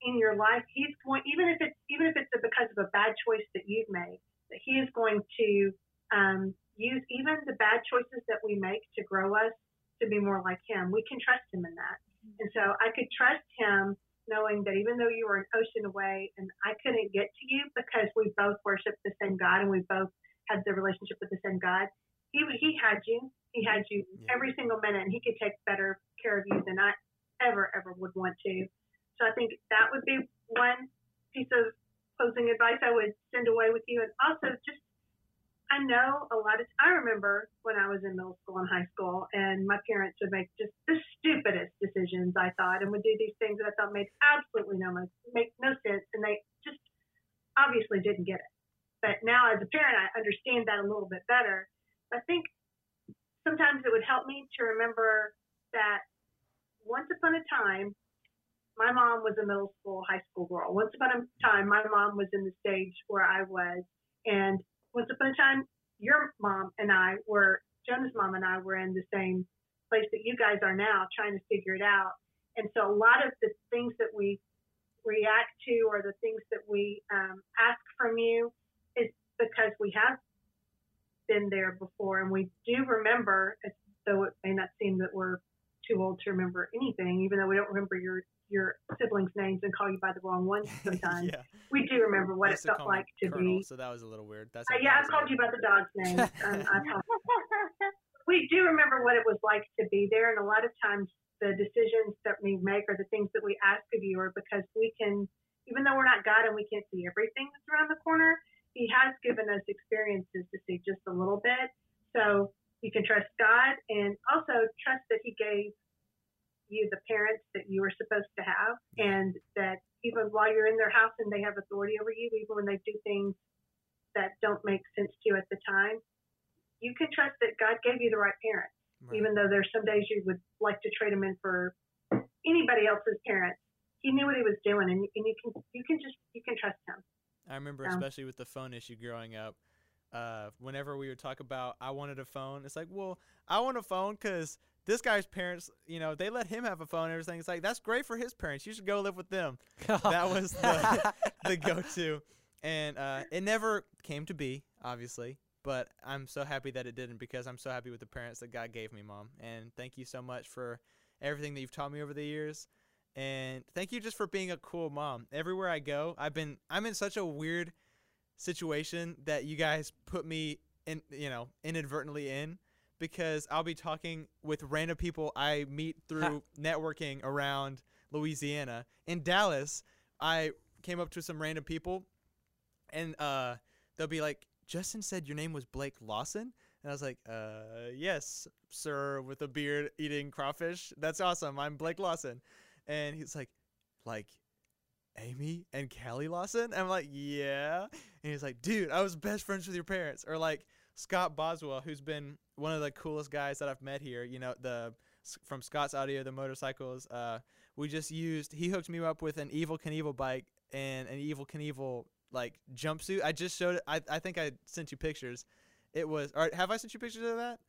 in your life, He's going, even if it's even if it's because of a bad choice that you've made, that He is going to um, use even the bad choices that we make to grow us to be more like Him. We can trust Him in that. And so I could trust Him knowing that even though you were an ocean away and I couldn't get to you because we both worship the same God and we both had the relationship with the same God, He He had you. He had you every single minute, and He could take better care of you than I ever ever would want to. So I think that would be one piece of closing advice I would send away with you, and also just I know a lot of. I remember when I was in middle school and high school, and my parents would make just the stupidest decisions. I thought, and would do these things that I thought made absolutely no make no sense, and they just obviously didn't get it. But now, as a parent, I understand that a little bit better. I think sometimes it would help me to remember that once upon a time, my mom was a middle school, high school girl. Once upon a time, my mom was in the stage where I was, and once upon a time, your mom and I were, Jonah's mom and I were in the same place that you guys are now, trying to figure it out. And so a lot of the things that we react to or the things that we um, ask from you is because we have been there before and we do remember, though it may not seem that we're too old to remember anything, even though we don't remember your your siblings' names and call you by the wrong ones sometimes. yeah. We do remember what it to felt like to Colonel, be. So that was a little weird. That's Uh, yeah, I called you by the dog's name. Um, I we do remember what it was like to be there, and a lot of times the decisions that we make or the things that we ask of you are because we can, even though we're not God and we can't see everything that's around the corner, He has given us experiences to see just a little bit. So you can trust God and also trust that He gave you the parents that you were supposed to have, and that even while you're in their house and they have authority over you, even when they do things that don't make sense to you at the time, you can trust that God gave you the right parents, Right. even though there's some days you would like to trade them in for anybody else's parents. He knew what he was doing, and, and you can you can just you can trust him. I remember Yeah. especially with the phone issue growing up. Uh, whenever we would talk about I wanted a phone, it's like, well, I want a phone because this guy's parents, you know, they let him have a phone and everything. It's like that's great for his parents. You should go live with them. that was the, the go-to, and uh, it never came to be, obviously. But I'm so happy that it didn't because I'm so happy with the parents that God gave me, Mom. And thank you so much for everything that you've taught me over the years. And thank you just for being a cool mom. Everywhere I go, I've been I'm in such a weird situation that you guys put me in, you know, inadvertently in because I'll be talking with random people I meet through networking around Louisiana. In Dallas, I came up to some random people and uh they'll be like, "Justin said your name was Blake Lawson?" And I was like, "Uh, yes, sir, with a beard eating crawfish. That's awesome. I'm Blake Lawson." And he's like, "Like Amy and Kelly Lawson?" And I'm like, "Yeah." And he's like, "Dude, I was best friends with your parents." Or like Scott Boswell, who's been one of the coolest guys that I've met here. You know, the from Scott's Audio, the motorcycles. Uh, we just used. He hooked me up with an Evel Knievel bike and an Evel Knievel like jumpsuit. I just showed it. I I think I sent you pictures. It was. All right, have I sent you pictures of that?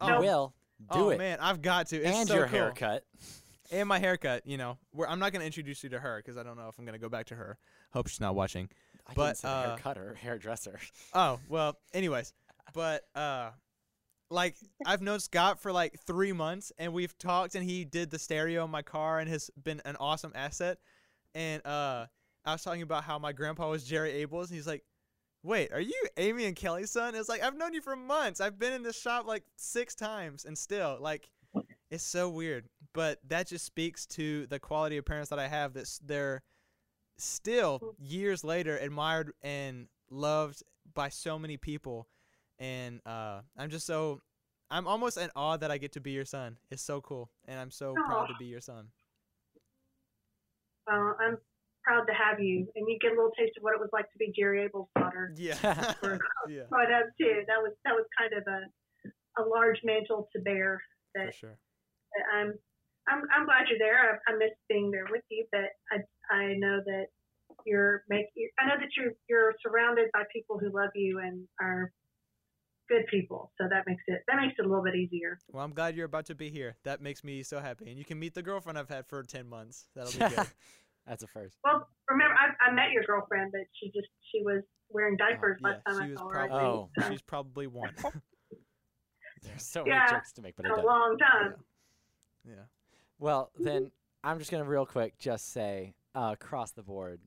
You will do oh it, man, I've got to. It's and so your cool. haircut. and my haircut. You know, where I'm not gonna introduce you to her because I don't know if I'm gonna go back to her. Hope she's not watching. I But, say uh, haircut or hairdresser. Oh well. Anyways, but uh, like I've known Scott for like three months, and we've talked, and he did the stereo in my car, and has been an awesome asset. And uh, I was talking about how my grandpa was Jerry Abels, and he's like, "Wait, are you Amy and Kelly's son?" It's like I've known you for months. I've been in this shop like six times, and still like. It's so weird, but that just speaks to the quality of parents that I have. That they're still years later admired and loved by so many people, and uh, I'm just so I'm almost in awe that I get to be your son. It's so cool, and I'm so proud to be your son. Uh, I'm proud to have you, and you get a little taste of what it was like to be Jerry Abel's daughter. Yeah, yeah, But uh, too, that was that was kind of a a large mantle to bear. that, for That sure. I'm I'm I'm glad you're there. I, I miss being there with you, but I I know that you're making. I know that you're you're surrounded by people who love you and are good people. So that makes it that makes it a little bit easier. Well, I'm glad you're about to be here. That makes me so happy, and you can meet the girlfriend I've had for ten months. That'll be good. That's a first. Well, remember I, I met your girlfriend, but she just she was wearing oh, diapers yeah, last time she I was saw her. I probably Oh. think. So, she's probably one. There's so Yeah, many jokes to make, but in I a don't. long time. Yeah. Well, mm-hmm. then I'm just gonna real quick just say uh, across the board,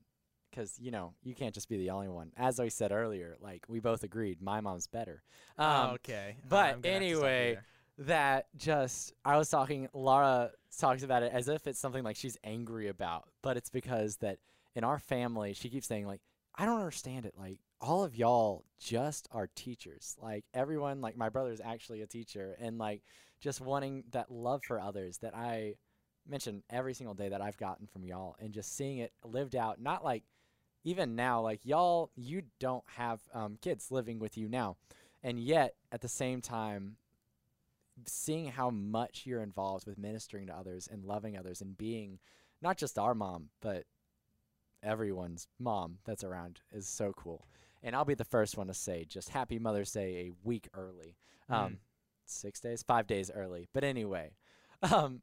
because you know you can't just be the only one. As I said earlier, like we both agreed, my mom's better. Um, okay. but I'm gonna have to stop you anyway, that just I was talking. Laura talks about it as if it's something like she's angry about, but it's because that in our family, she keeps saying like, I don't understand it. Like all of y'all just are teachers. Like everyone, like my brother is actually a teacher, and like just wanting that love for others that I mention every single day that I've gotten from y'all, and just seeing it lived out. Not like even now, like y'all, you don't have um, kids living with you now, and yet at the same time seeing how much you're involved with ministering to others and loving others and being not just our mom, but everyone's mom that's around is so cool. And I'll be the first one to say just happy Mother's Day a week early. Um, Six days, five days early. But anyway, um,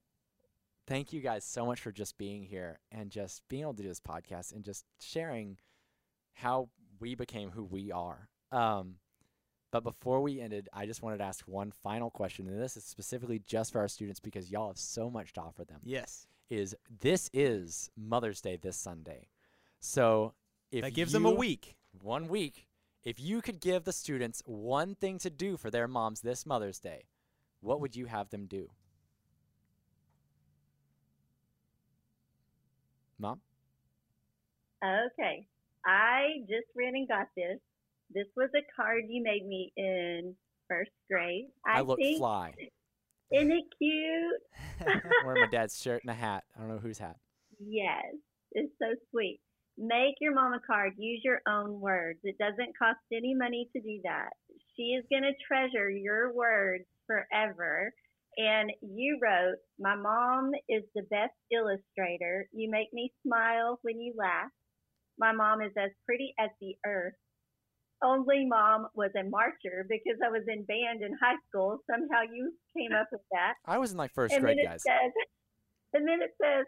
thank you guys so much for just being here and just being able to do this podcast and just sharing how we became who we are. Um, but before we ended, I just wanted to ask one final question, and this is specifically just for our students because y'all have so much to offer them. Yes. Is this is Mother's Day this Sunday, so if that gives them a week. one week. If you could give the students one thing to do for their moms this Mother's Day, what would you have them do? Mom? Okay. I just ran and got this. This was a card you made me in first grade. I, I, look fly. Isn't it cute? Wearing my dad's shirt and a hat. I don't know whose hat. Yes. It's so sweet. Make your mom a card. Use your own words. It doesn't cost any money to do that. she is going to treasure your words forever. And you wrote, My mom is the best illustrator. You make me smile when you laugh. My mom is as pretty as the earth. Only mom was a marcher because I was in band in high school. Somehow you came up with that. I was in like first and grade, guys. says, and then it says,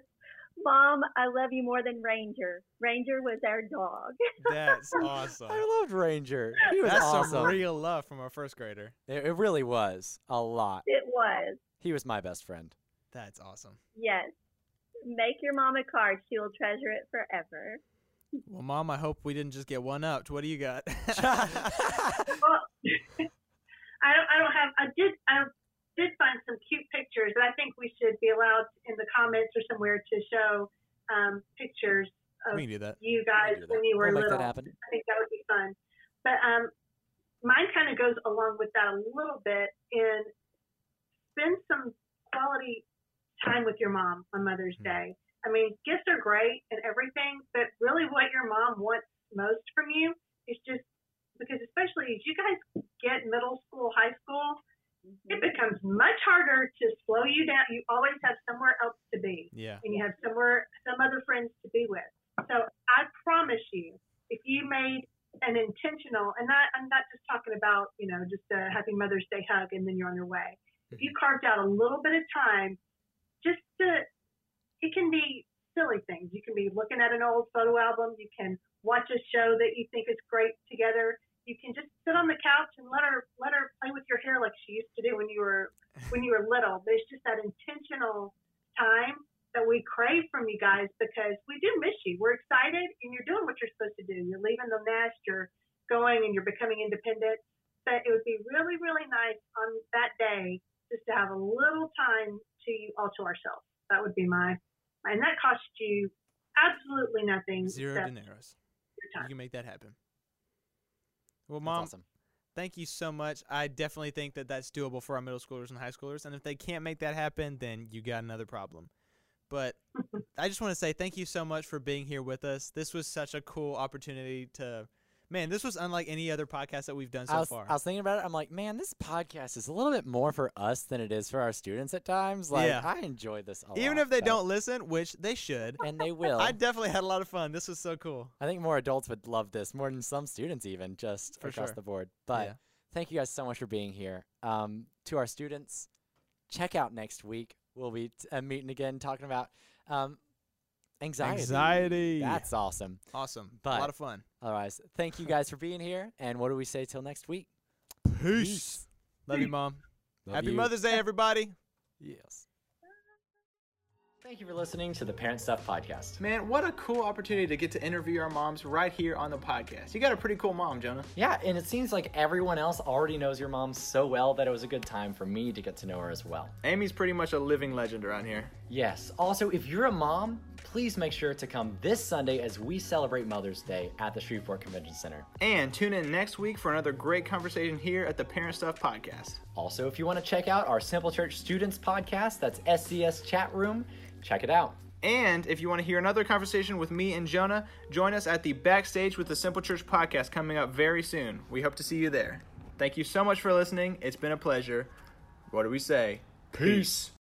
Mom, I love you more than Ranger. Ranger was our dog. That's awesome. I loved Ranger. He was That's awesome. some real love from a first grader. it, it really was a lot. It was. He was my best friend. That's awesome. Yes. Make your mom a card. She will treasure it forever. Well, mom, I hope we didn't just get one up. What do you got? Well, I don't. I don't have. I did. I did find some cute pictures, and I think we should be allowed in the comments or somewhere to show um, pictures of we can do that. you guys do that. when you were We'll make little. that happen. I think that would be fun. But um, mine kind of goes along with that a little bit. And spend some quality time with your mom on Mother's Mhm. Day. I mean, gifts are great and everything, but really, what your mom wants most from you is just because, especially as you guys get middle school, high school, it mm-hmm. becomes much harder to slow you down. You always have somewhere else to be Yeah. and you have somewhere some other friends to be with. So I promise you, if you made an intentional, and not, I'm not just talking about you know just uh, a Happy Mother's Day hug and then you're on your way. If you mm-hmm. carved out a little bit of time, just to, it can be silly things. You can be looking at an old photo album. You can watch a show that you think is great together. You can just sit on the couch and let her let her play with your hair like she used to do when you were when you were little. There's just that intentional time that we crave from you guys because we do miss you. We're excited and you're doing what you're supposed to do. You're leaving the nest, you're going and you're becoming independent. But it would be really, really nice on that day just to have a little time to you all to ourselves. That would be my, and that costs you absolutely nothing. Zero dineros. You can make that happen. Well, mom, awesome. thank you so much. I definitely think that that's doable for our middle schoolers and high schoolers. And if they can't make that happen, then you got another problem. But I just want to say thank you so much for being here with us. This was such a cool opportunity to, man, this was unlike any other podcast that we've done so I was, far. I was thinking about it. I'm like, man, this podcast is a little bit more for us than it is for our students at times. Like, Yeah. I enjoy this a lot. Even if they don't listen, which they should, and they will. I definitely had a lot of fun. This was so cool. I think more adults would love this more than some students, even just For across sure. the board. But Yeah. thank you guys so much for being here. Um, to our students, check out next week. We'll be t- uh, meeting again, talking about um, anxiety. Anxiety. That's awesome. Awesome. But- a lot of fun. Otherwise, thank you guys for being here. And what do we say till next week? Peace. Love you, mom. Love Happy you. Mother's Day, everybody. Yes. Thank you for listening to the Parent Stuff Podcast. Man, what a cool opportunity to get to interview our moms right here on the podcast. You got a pretty cool mom, Jonah. Yeah, and it seems like everyone else already knows your mom so well that it was a good time for me to get to know her as well. Amy's pretty much a living legend around here. Yes. Also, if you're a mom, please make sure to come this Sunday as we celebrate Mother's Day at the Shreveport Convention Center. And tune in next week for another great conversation here at the Parent Stuff Podcast. Also, if you want to check out our Simple Church Students podcast, that's SCS Chat Room, check it out. And if you want to hear another conversation with me and Jonah, join us at the Backstage with the Simple Church podcast coming up very soon. We hope to see you there. Thank you so much for listening. It's been a pleasure. What do we say? Peace.